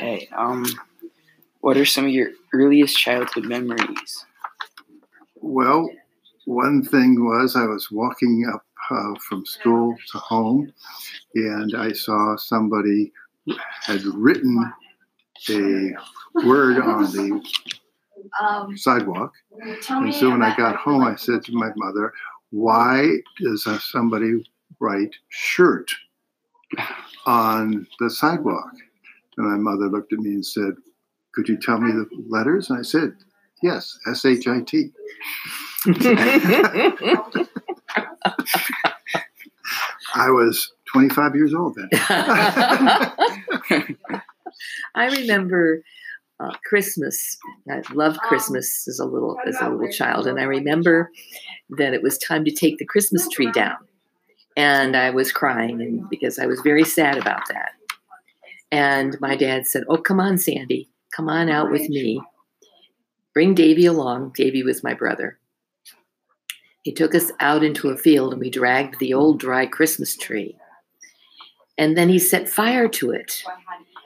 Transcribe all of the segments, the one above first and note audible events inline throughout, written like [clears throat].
Okay. Um, what are some of your earliest childhood memories? Well, one thing was I was walking up uh, from school to home, and I saw somebody had written a word on the sidewalk. And so when I got home, I said to my mother, Why does somebody write shirt on the sidewalk? And my mother looked at me and said, Could you tell me the letters? And I said, Yes, S H I T. I was 25 years old then. [laughs] I remember uh, Christmas. I loved Christmas as a little as a little child, and I remember that it was time to take the Christmas tree down, and I was crying, and because I was very sad about that. And my dad said, "Oh, come on, Sandy, come on out with me. Bring Davy along. Davy was my brother." He took us out into a field, and we dragged the old dry Christmas tree. And then he set fire to it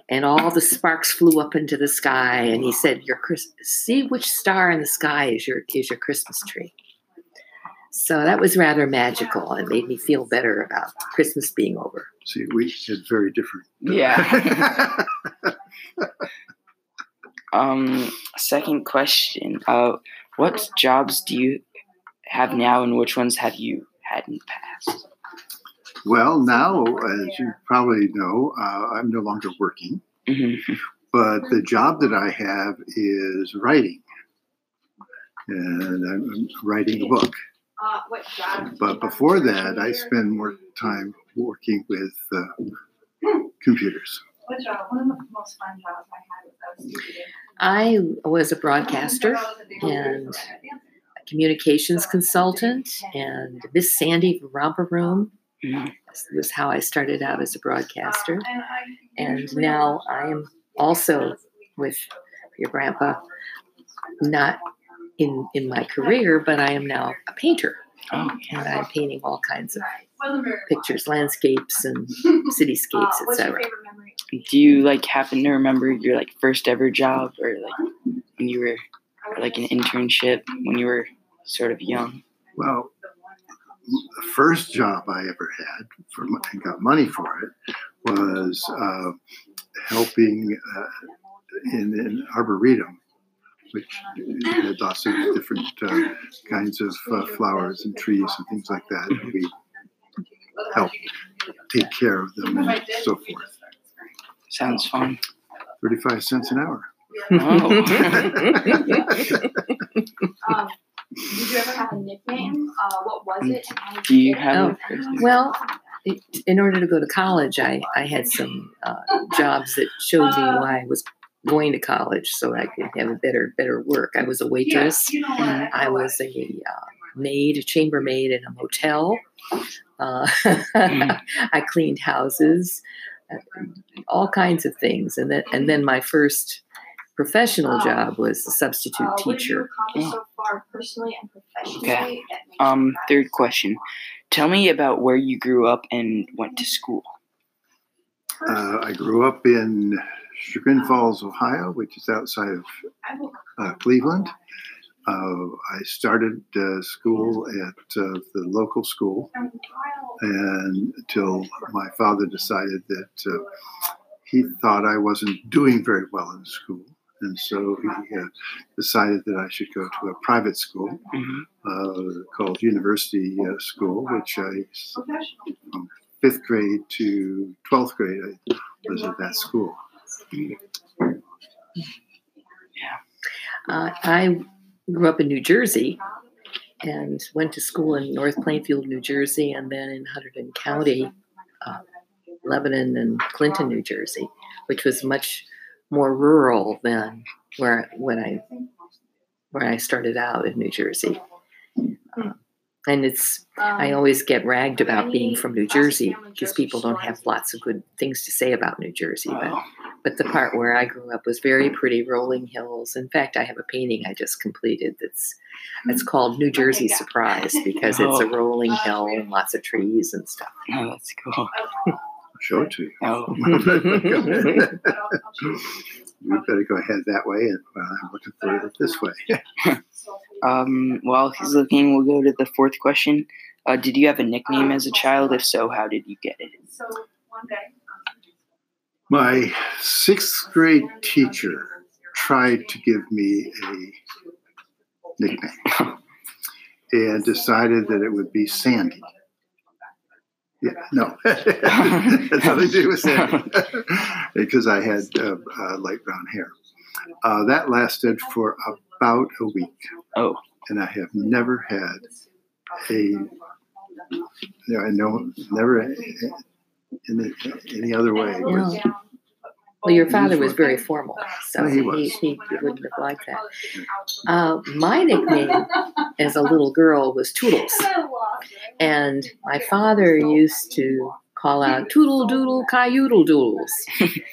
and all the sparks flew up into the sky and he said your Chris- see which star in the sky is your is your christmas tree so that was rather magical and made me feel better about christmas being over See, we had very different. Yeah. [laughs] Um, second question. Uh, what jobs do you have now, and which ones have you had in the past? well, now, as you probably know, uh, I'm no longer working. hmm but the job that I have is writing, and I'm, I'm writing a book. Uh, what job? But before that, I spend more time working with uh, computers. What job? One of the most fun jobs I had was I was teaching. i was a broadcaster and a communications consultant and miss sandy romper room Mhm. this was how i started out as a broadcaster and now i am also with your grandpa not in in my career but i am now a painter Oh, and i'm painting all kinds of Pictures. pictures landscapes and [laughs] cityscapes Uh, etc do you like happen to remember your like first ever job, or like when you were or, like an internship when you were sort of young? Well, the first job I ever had for and got money for it was uh, helping uh, in an arboretum, which had lots of different uh, kinds of uh, flowers and trees and things like that. And we help take care of them and so forth. Sounds fun. 35 cents an hour. Oh. [laughs] Um, did you ever have a nickname? Uh, what was it? and how did do you have? Oh, a first name? well it, in order to go to college i, I had some uh, jobs that showed me why i was going to college so i could have a better better work i was a waitress You know? I was a uh, maid, a chambermaid in a motel. Uh, [laughs] I cleaned houses, all kinds of things, and then and then my first professional job was a substitute Uh, what you teacher. accomplished so far, personally and professionally? Okay. that makes you Um, third question. Tell me about where you grew up and went to school. Uh, I grew up in Chagrin Falls, Ohio, which is outside of uh, Cleveland. Uh, I started uh, school at uh, the local school, and until my father decided that uh, he thought I wasn't doing very well in school, and so he uh, decided that I should go to a private school hmm uh, called University uh, School, which I Professional. from fifth grade to twelfth grade I was at that school. Uh, I grew up in New Jersey and went to school in North Plainfield, New Jersey, and then in Hunterdon County, uh, Lebanon, and Clinton, New Jersey, which was much more rural than where when I where I started out in New Jersey. Um, and it's I always get ragged about being from New Jersey because people don't have lots of good things to say about New Jersey. But but the part where I grew up was very pretty, rolling hills. In fact, I have a painting I just completed that's it's called New Jersey Surprise because it's a rolling hill and lots of trees and stuff. oh, that's cool. [laughs] show it to you. Oh, [laughs] we better go ahead that way, and well, I'm looking for it this way. [laughs] um, while he's looking, we'll go to the fourth question. Uh, did you have a nickname as a child? If so, how did you get it? So one day. My sixth grade teacher tried to give me a nickname and decided that it would be Sandy. Yeah, no, [laughs] That's nothing to do with Sandy [laughs] because I had uh, uh, light brown hair. Uh, that lasted for about a week. Oh. and I have never had a no, I know never in the, any other way. was- Yeah. Well, your father was very formal, so He he, he, wouldn't have liked that. [laughs] Uh, my nickname as a little girl was Toodles, and my father used to call out Toodle Doodle Cayutle Doodles,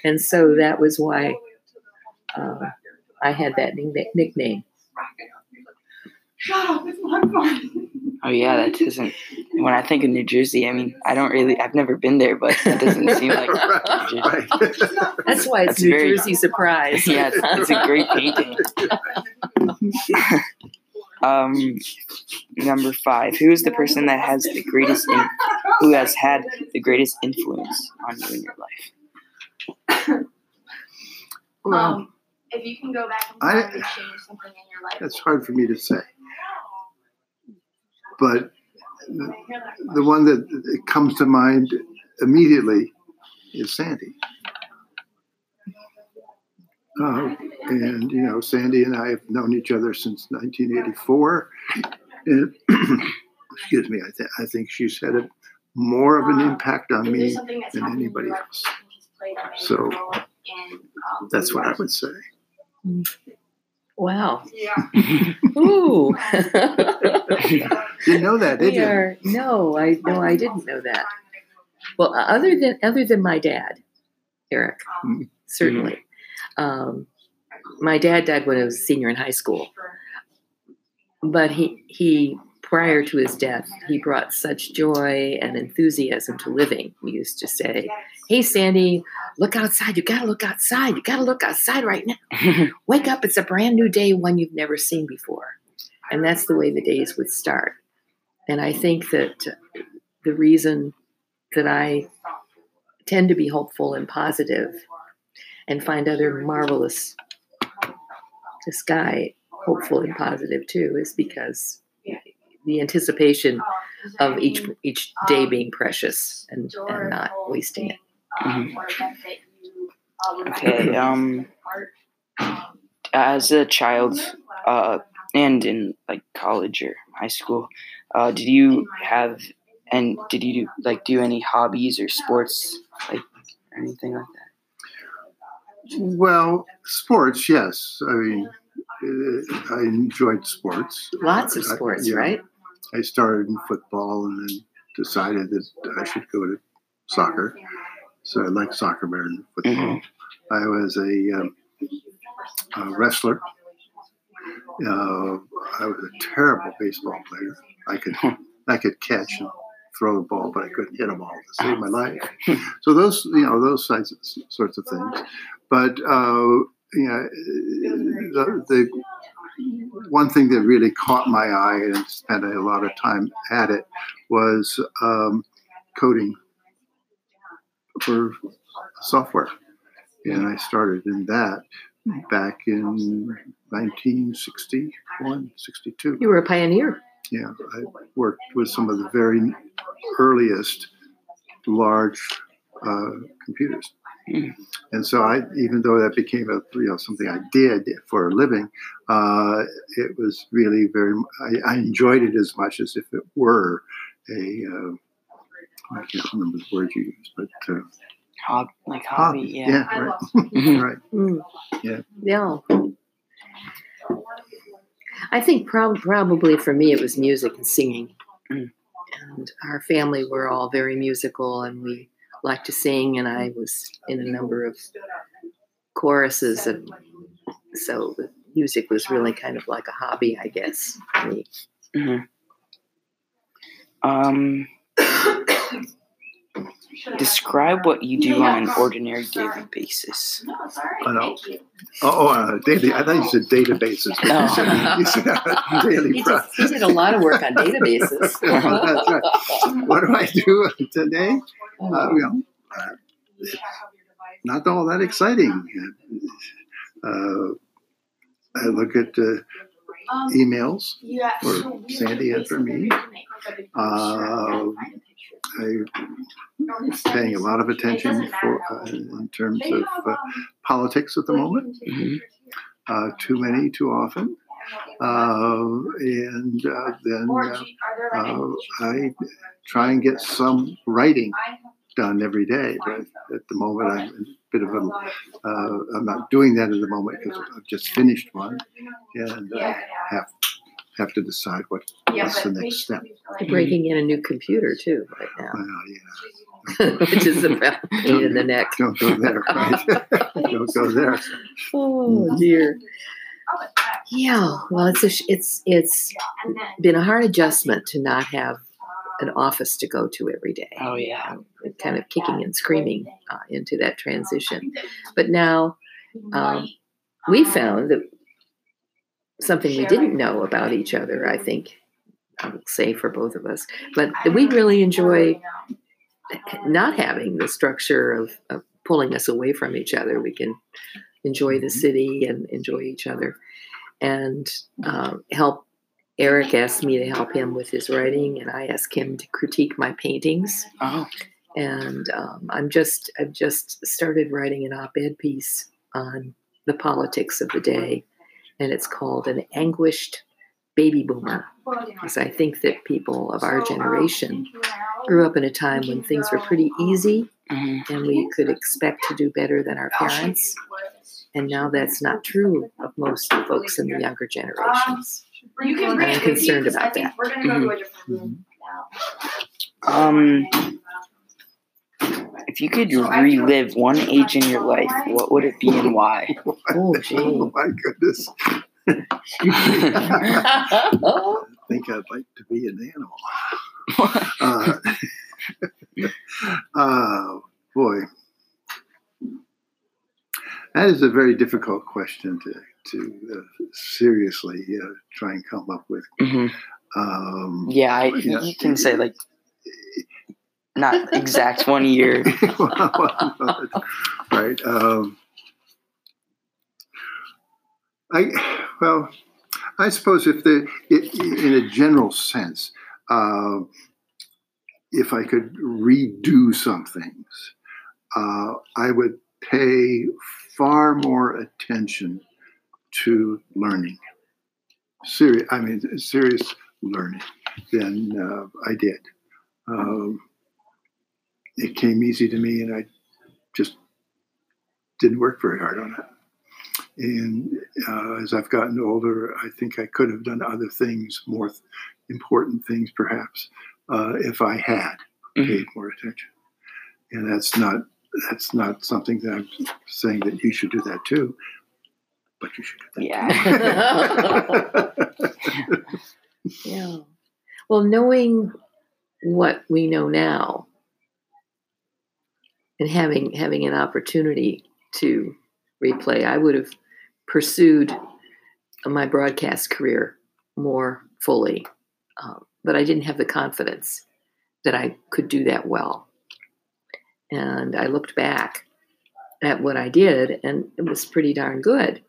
and so that was why uh, I had that nickname. Shut up, it's my phone. Oh yeah, that doesn't. When I think of New Jersey, I mean, I don't really. I've never been there, but that doesn't seem [laughs] like. right, right. That's why it's That's New very- Jersey surprise. yeah, it's, it's a great painting. [laughs] um, number five. Who is the person that has the greatest, in, who has had the greatest influence on you in your life? Well, Um, if you can go back in I- time and change something in your life. That's hard for me to say. But the, the one that comes to mind immediately is Sandy. Uh, and, you know, Sandy and I have known each other since 1984. And, [clears throat] excuse me, I, th- I think she's had a, more of an impact on me than anybody else. that has played a major So, role in, um, That's what I would say. wow. Yeah. [laughs] [laughs] Ooh. [laughs] Didn't know that, did you? are no, I no, I didn't know that. Well, other than other than my dad, Eric, Mhm. certainly. Um, my dad died when I was a senior in high school, but he he prior to his death, he brought such joy and enthusiasm to living. We used to say, "Hey, Sandy, look outside! You gotta look outside! You gotta look outside right now! [laughs] Wake up! It's a brand new day, one you've never seen before." And that's the way the days would start. And I think that the reason that I tend to be hopeful and positive and find other marvelous, this guy hopeful and positive too, is because the anticipation of each each day being precious and, and not wasting it. Mhm. Okay. Um, as a child, uh, and in like college or high school, uh, did you have and did you do, like do any hobbies or sports like or anything like that? Well, sports, yes. I mean, uh, I enjoyed sports. Lots of I- sports, yeah. right? I started in football and then decided that I should go to soccer. So I like soccer better than football. I was a, um, a wrestler. Uh, I was a terrible baseball player. I could I could catch and throw the ball, but I couldn't hit a ball to save my life. So those you know those sorts of things. But uh, you know the, the one thing that really caught my eye and spent a lot of time at it was um, coding for software. And I started in that back in 1961, 62. You were a pioneer. Yeah, I worked with some of the very earliest large uh, computers. Mm. And so I, even though that became a you know something I did for a living, uh, it was really very. I, I enjoyed it as much as if it were a. Uh, I can't remember the word you used, but uh, Hob like hobby, hobby. yeah. I right, [laughs] Mhm. right. Mm. Yeah. Yeah. I think prob- probably for me it was music and singing. And our family were all very musical and we liked to sing and I was in a number of choruses and so music was really kind of like a hobby, I guess. for me. Mhm. Um, [coughs] Describe what you do on an ordinary daily basis. No, it's all right. I know. Thank you. Oh, oh uh, daily. I thought you said databases. but [laughs] you said- you said [laughs] daily He did, process. he did a lot of work on databases. [laughs] That's right. What do I do today? Uh, you know, uh, not all that exciting. Uh, I look at uh, Um, emails. for Sandy and for me. I'm paying a lot of attention for, uh, in terms of uh, politics at the moment. Mhm. Uh, too many, too often. Uh, and uh, then uh. I try and get some writing done every day. But at the moment, I'm a bit of a, I'm not doing that at the moment because I've just finished one and have have to decide what yeah, what's the next step. basically, You're like, breaking in a new computer too right now, Well, yeah, [laughs] which is about pain in the neck. don't go there, [laughs] right? don't go there. Oh dear. Oh, it's that. Yeah. Well, it's a, it's it's been a hard adjustment to not have an office to go to every day. Oh yeah. Kind of kicking and screaming uh, into that transition. But now um, we found that something we didn't know about each other, I think, I would say for both of us, but we really enjoy not having the structure of, of pulling us away from each other. We can enjoy the city and enjoy each other and uh, help. Eric asked me to help him with his writing, and I asked him to critique my paintings. Oh. And um, I'm just I've just started writing an op-ed piece on the politics of the day, and it's called "An Anguished Baby Boomer," because I think that people of our generation grew up in a time when things were pretty easy hmm and we could expect to do better than our parents. And now that's not true of most folks in the younger generations. You can bring I'm it with you, concerned 'cause I about that. We're gonna go to a different room. Um, if you could relive one age in your life, what would it be and why? [laughs] Oh. Oh my goodness! I [laughs] think I'd like to be an animal. [laughs] Uh, oh boy, that is a very difficult question to to uh, seriously uh, try and come up with. hmm Um, Yeah, I, Yeah. you can say like not exact one year. [laughs] right. Um, I well, I suppose if the it, in a general sense, uh, if I could redo some things, uh, I would pay far more attention to learning. Serious, I mean, serious learning than uh, I did. Um, it came easy to me, and I just didn't work very hard on it. And uh, as I've gotten older, I think I could have done other things, more th- important things, perhaps, uh, if I had Mhm. paid more attention. And that's not that's not something that I'm saying that you should do that too, but you should do that. Yeah. [laughs] [laughs] yeah. Well, knowing what we know now and having having an opportunity to replay, I would have pursued my broadcast career more fully, um, but I didn't have the confidence that I could do that well. And I looked back at what I did, and it was pretty darn good.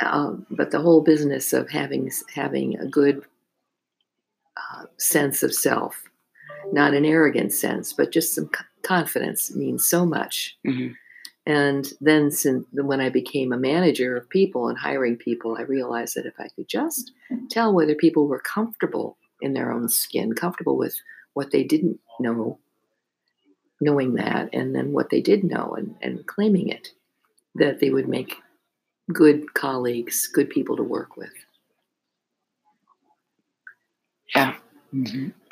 Um, but the whole business of having having a good uh, sense of self, not an arrogant sense, but just some confidence, means so much. Mhm. And then, since when I became a manager of people and hiring people, I realized that if I could just tell whether people were comfortable in their own skin, comfortable with what they didn't know, knowing that, and then what they did know and, and claiming it, that they would make good colleagues, good people to work with. Yeah.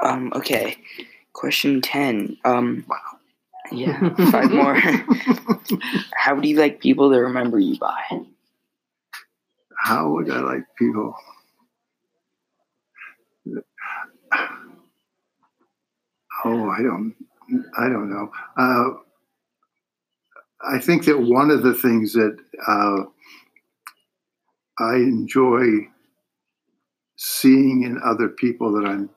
Um, okay. Question 10. Um, yeah, [laughs] five more. [laughs] How would you like people to remember you by? How would I like people? Oh, I don't, I don't know. Uh, I think that one of the things that uh, I enjoy seeing in other people that I'm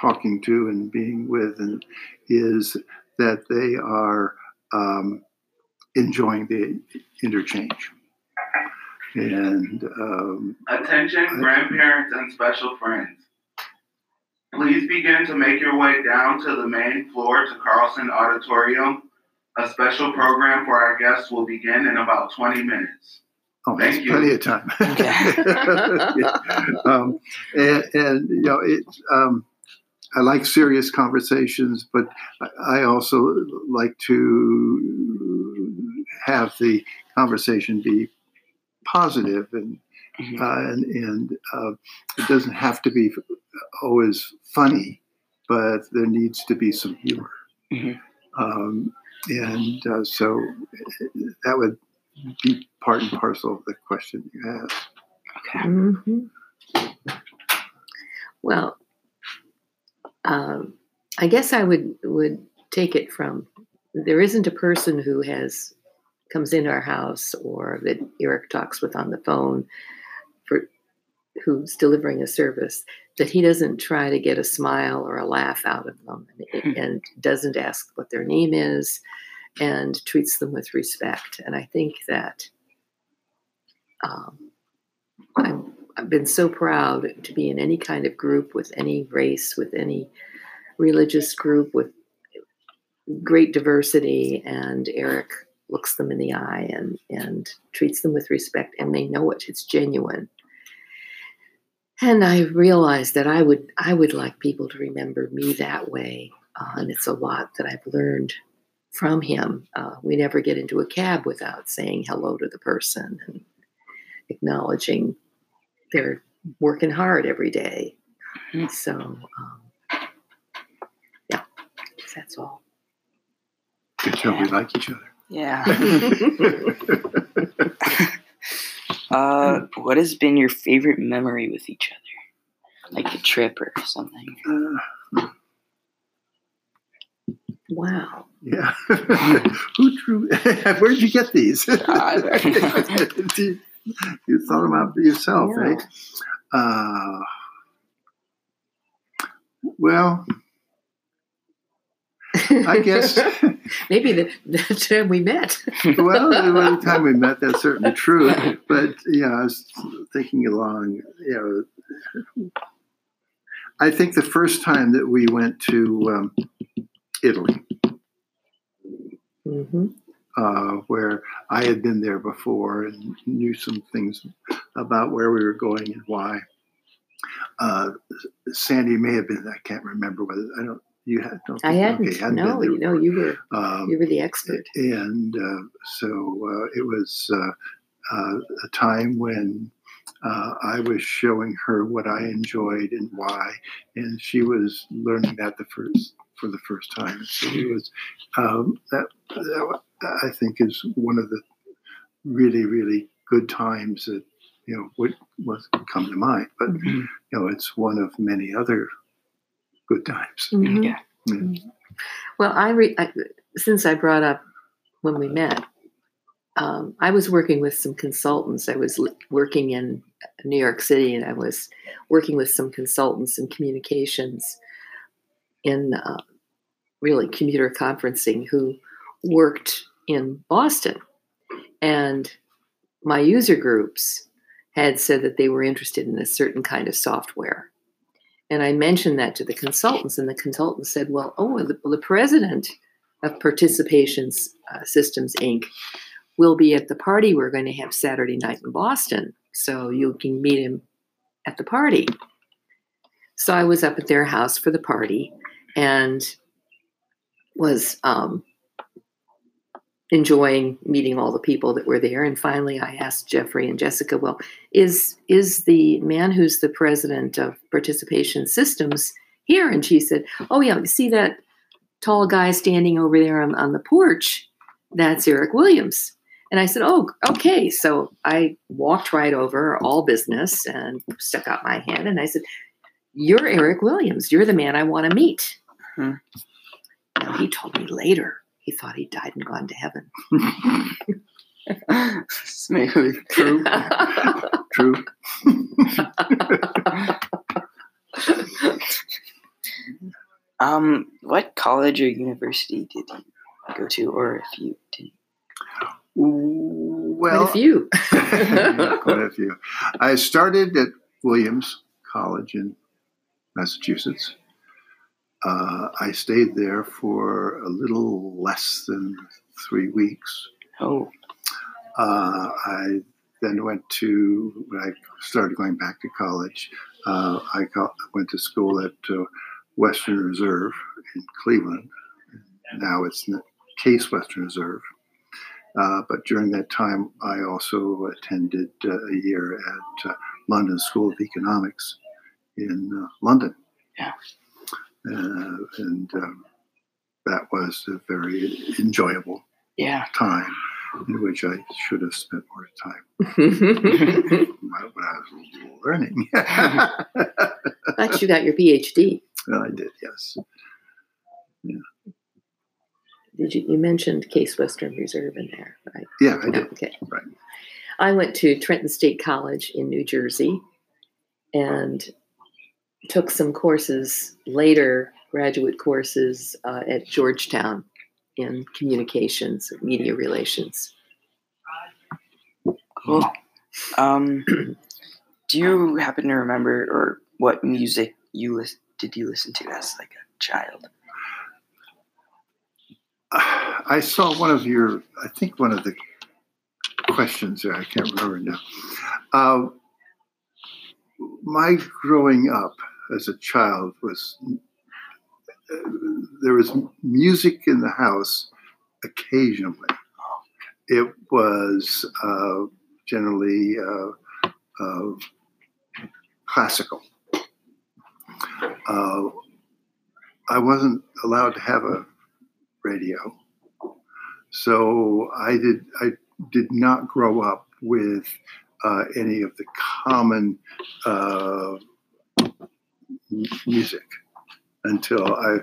talking to and being with, and is that they are um, enjoying the interchange. And um, Attention, grandparents and special friends. Please begin to make your way down to the main floor to Carlson Auditorium. A special program for our guests will begin in about 20 minutes. oh, Thank there's you. plenty of time. [laughs] [laughs] Yeah. um, and, and you know, it. Um, I like serious conversations, but I- I also like to have the conversation be positive and Mhm. uh, and, and uh, it doesn't have to be always funny, but there needs to be some humor. Mhm. Um, and uh, so that would be part and parcel of the question you asked. Okay. Mhm. Well, um, I guess I would would take it from there isn't a person who has comes into our house or that Eric talks with on the phone for who's delivering a service that he doesn't try to get a smile or a laugh out of them and, and doesn't ask what their name is and treats them with respect. And I think that um, I'm I've been so proud to be in any kind of group with any race, with any religious group, with great diversity. And Eric looks them in the eye and, and treats them with respect, and they know it. It's genuine. And I realized that I would I would like people to remember me that way, uh, and it's a lot that I've learned from him. Uh, we never get into a cab without saying hello to the person and acknowledging they're working hard every day. Mhm. So, um, yeah, that's all. Good job. We like each other. Yeah. [laughs] uh, what has been your favorite memory with each other? Like a trip or something? Uh, wow. yeah. [laughs] Who drew? [laughs] Where'd you get these? You, you thought about yourself, Yeah. eh? Uh, well, I guess. [laughs] Maybe the, the time we met. [laughs] well, the [laughs] time we met, that's certainly true. But yeah, I was thinking along. You know, I think the first time that we went to um, Italy, hmm uh, where I had been there before and knew some things about where we were going and why. Uh, Sandy may have been. I can't remember whether I don't. You had. Don't I hadn't. okay, hadn't no, you know, you were. Um, you were the expert. and uh, so uh, it was uh, uh, a time when uh, I was showing her what I enjoyed and why, and she was learning that the first for the first time. So it was um, that, that I think is one of the really really good times that you know would was come to mind. But Mhm. you know it's one of many other good times. Mhm. Yeah. Mhm. Well, I, re- I since I brought up when we met, um, I was working with some consultants. I was li- working in New York City, and I was working with some consultants in communications in uh, really computer conferencing who worked in Boston, and my user groups had said that they were interested in a certain kind of software. And I mentioned that to the consultants, and the consultants said, "Well, oh, the, the president of Participation uh, Systems Inc. will be at the party we're going to have Saturday night in Boston, so you can meet him at the party." So I was up at their house for the party, and was um, enjoying meeting all the people that were there. And finally, I asked Jeffrey and Jessica, "Well, is is the man who's the president of Participation Systems here?" And she said, "Oh yeah, you see that tall guy standing over there on, on the porch? That's Eric Williams." And I said, "Oh, okay." So I walked right over, all business, and stuck out my hand, and I said, "You're Eric Williams. You're the man I want to meet." Hmm. Now, he told me later he thought he'd died and gone to heaven. Maybe true. True. Um, what college or university did you go to, or if you didn't? Well, Quite a few. [laughs] [laughs] quite a few. I started at Williams College in Massachusetts. Uh, I stayed there for a little less than three weeks. Oh, Uh, I then went to when I started going back to college. Uh, I got, went to school at uh, Western Reserve in Cleveland. Now it's Case Western Reserve. Uh, but during that time, I also attended uh, a year at London School of Economics in London. Yeah. Uh, and um, that was a very enjoyable yeah. time in which I should have spent more time [laughs] when I was learning. [laughs] but you got your PhD. Well, I did, yes. Yeah. Did you? You mentioned Case Western Reserve in there, right? Yeah, I Yeah, did. okay. Right. I went to Trenton State College in New Jersey and took some courses later, graduate courses uh, at Georgetown in communications, media relations. Cool. Um, [clears throat] do you happen to remember, or what music you lis- did you listen to as like a child? [sighs] I saw one of your, I think one of the questions there, I can't remember now. Uh, my growing up as a child was, uh, there was music in the house occasionally. It was uh, generally uh, uh, classical. Uh, I wasn't allowed to have a radio. So I did I did not grow up with uh, any of the common uh, music until I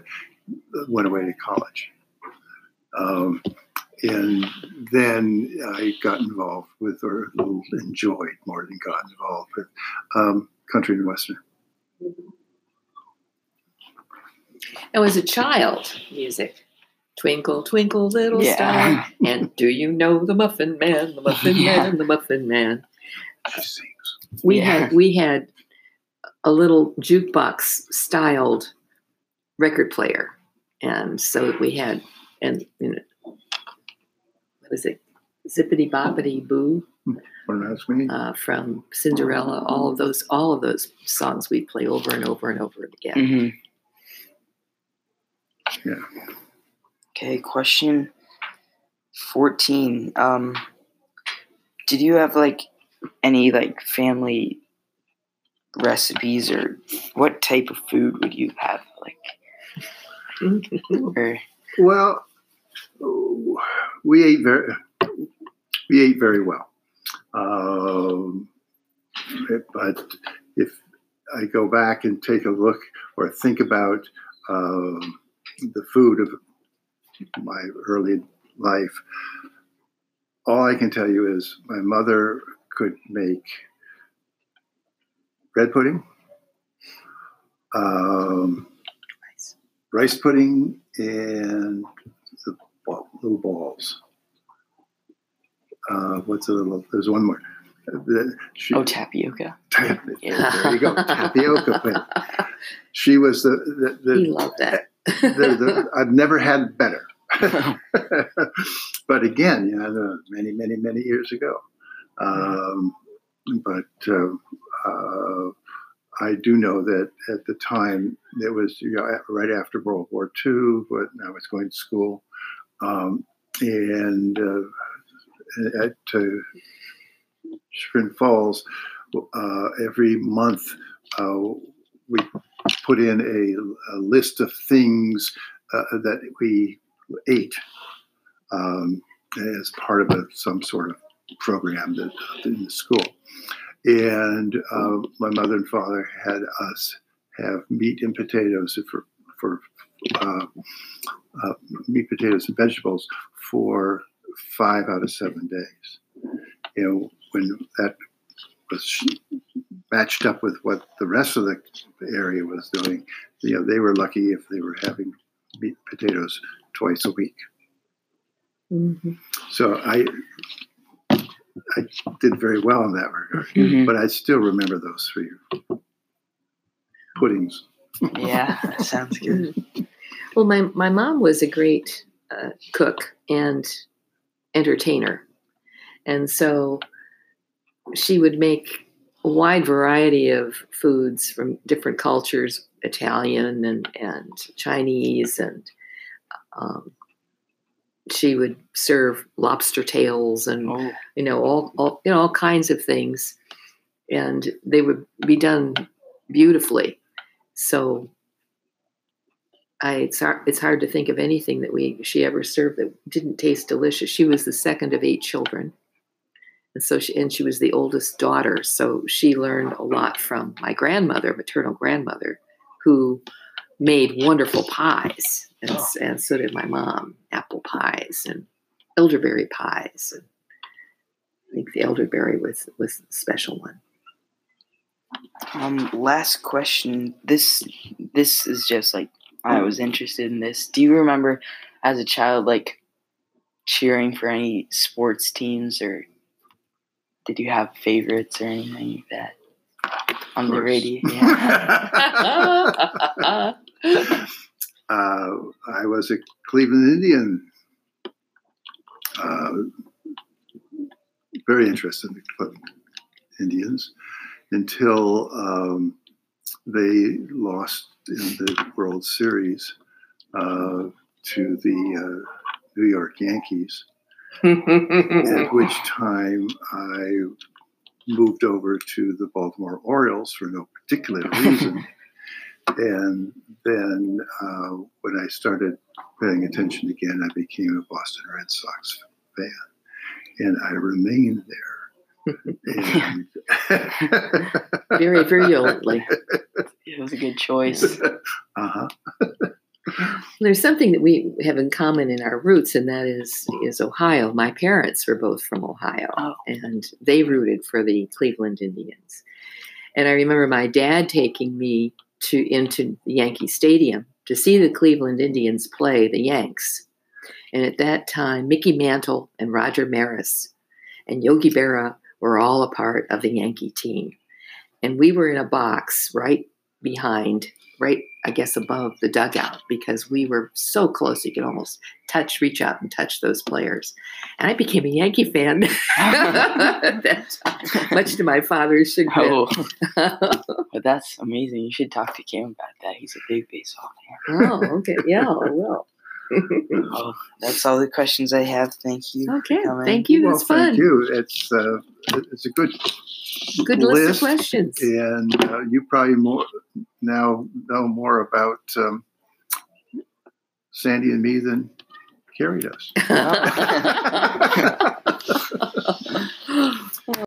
went away to college. Um, and then I got involved with, or enjoyed more than got involved with, um, country and western. Now, as a child, music. Twinkle, twinkle, little Yeah. star. And do you know the Muffin Man, the Muffin Yeah. Man, the Muffin Man? She sings. We Yeah. had we had a little jukebox styled record player, and so we had and you know, what was it? Zippity Boppity Boo Want to ask me? uh, from Cinderella. All of those, all of those songs we play over and over and over again. hmm Yeah. Okay, question 14. Um, did you have like any like family recipes or what type of food would you have? Like, [laughs] or, Well, we ate very we ate very well. Um, but if I go back and take a look or think about um, the food of my early life, all I can tell you is my mother could make bread pudding, um, rice pudding, and the ball, little balls. Uh, what's a little? There's one more. The, she, oh, tapioca. there you go, tapioca [laughs] pudding. She was the the, he the, loved that. the, the I've never had better. [laughs] [laughs] but again, you know, many, many, many years ago. Um, but uh, uh, I do know that at the time it was you know, right after World War II, when I was going to school, um, and uh, at uh, Spring Falls, uh, every month uh, we put in a, a list of things uh, that we ate um, as part of a, some sort of program that in the school. And uh, my mother and father had us have meat and potatoes for for uh, uh, meat, potatoes, and vegetables for five out of seven days. You know, when that was matched up with what the rest of the area was doing, you know, they were lucky if they were having meat, potatoes twice a week. Mhm. So I, I did very well in that regard. Mhm. But I still remember those three puddings. Yeah, [laughs] that sounds good. Well, my, my mom was a great uh, cook and entertainer. And so she would make a wide variety of foods from different cultures Italian and, and Chinese. And um, she would serve lobster tails and Oh, you know all, all you know all kinds of things. And they would be done beautifully. So I, it's hard, it's hard to think of anything that we she ever served that didn't taste delicious. She was the second of eight children, and so she and she was the oldest daughter. So she learned a lot from my grandmother, maternal grandmother, who made wonderful pies, and, s- and so did my mom. Apple pies and elderberry pies. And I think the elderberry was was the special one. um, last question. This this is just like I was interested in this. Do you remember as a child like cheering for any sports teams or did you have favorites or anything like that on the radio? Yeah. [laughs] [laughs] [laughs] uh, I was a Cleveland Indian. Uh, very interested in the Cleveland Indians until um, they lost in the World Series uh, to the uh, New York Yankees. At [laughs] which time I moved over to the Baltimore Orioles for no particular reason. [laughs] and then uh, when I started paying attention again, I became a Boston Red Sox fan. And I remained there. And very virulently. [laughs] it was a good choice. uh-huh. There's something that we have in common in our roots, and that is is Ohio. My parents were both from Ohio, Oh. and they rooted for the Cleveland Indians. And I remember my dad taking me to into Yankee Stadium to see the Cleveland Indians play the Yanks. And at that time, Mickey Mantle and Roger Maris and Yogi Berra were all a part of the Yankee team. And we were in a box right behind, right, I guess, above the dugout because we were so close you could almost touch, reach out and touch those players. And I became a Yankee fan [laughs] [laughs] much to my father's chagrin. Oh, [laughs] but that's amazing. You should talk to Cam about that. He's a big baseball fan. oh, okay. Yeah, I will. Oh, that's all the questions I have. Thank you. okay. coming. Thank you. well, That's fun. thank you. It's uh, it's a good Good list of questions. and uh, you probably more now know more about um, Sandy and me than Carrie does. [laughs] [laughs]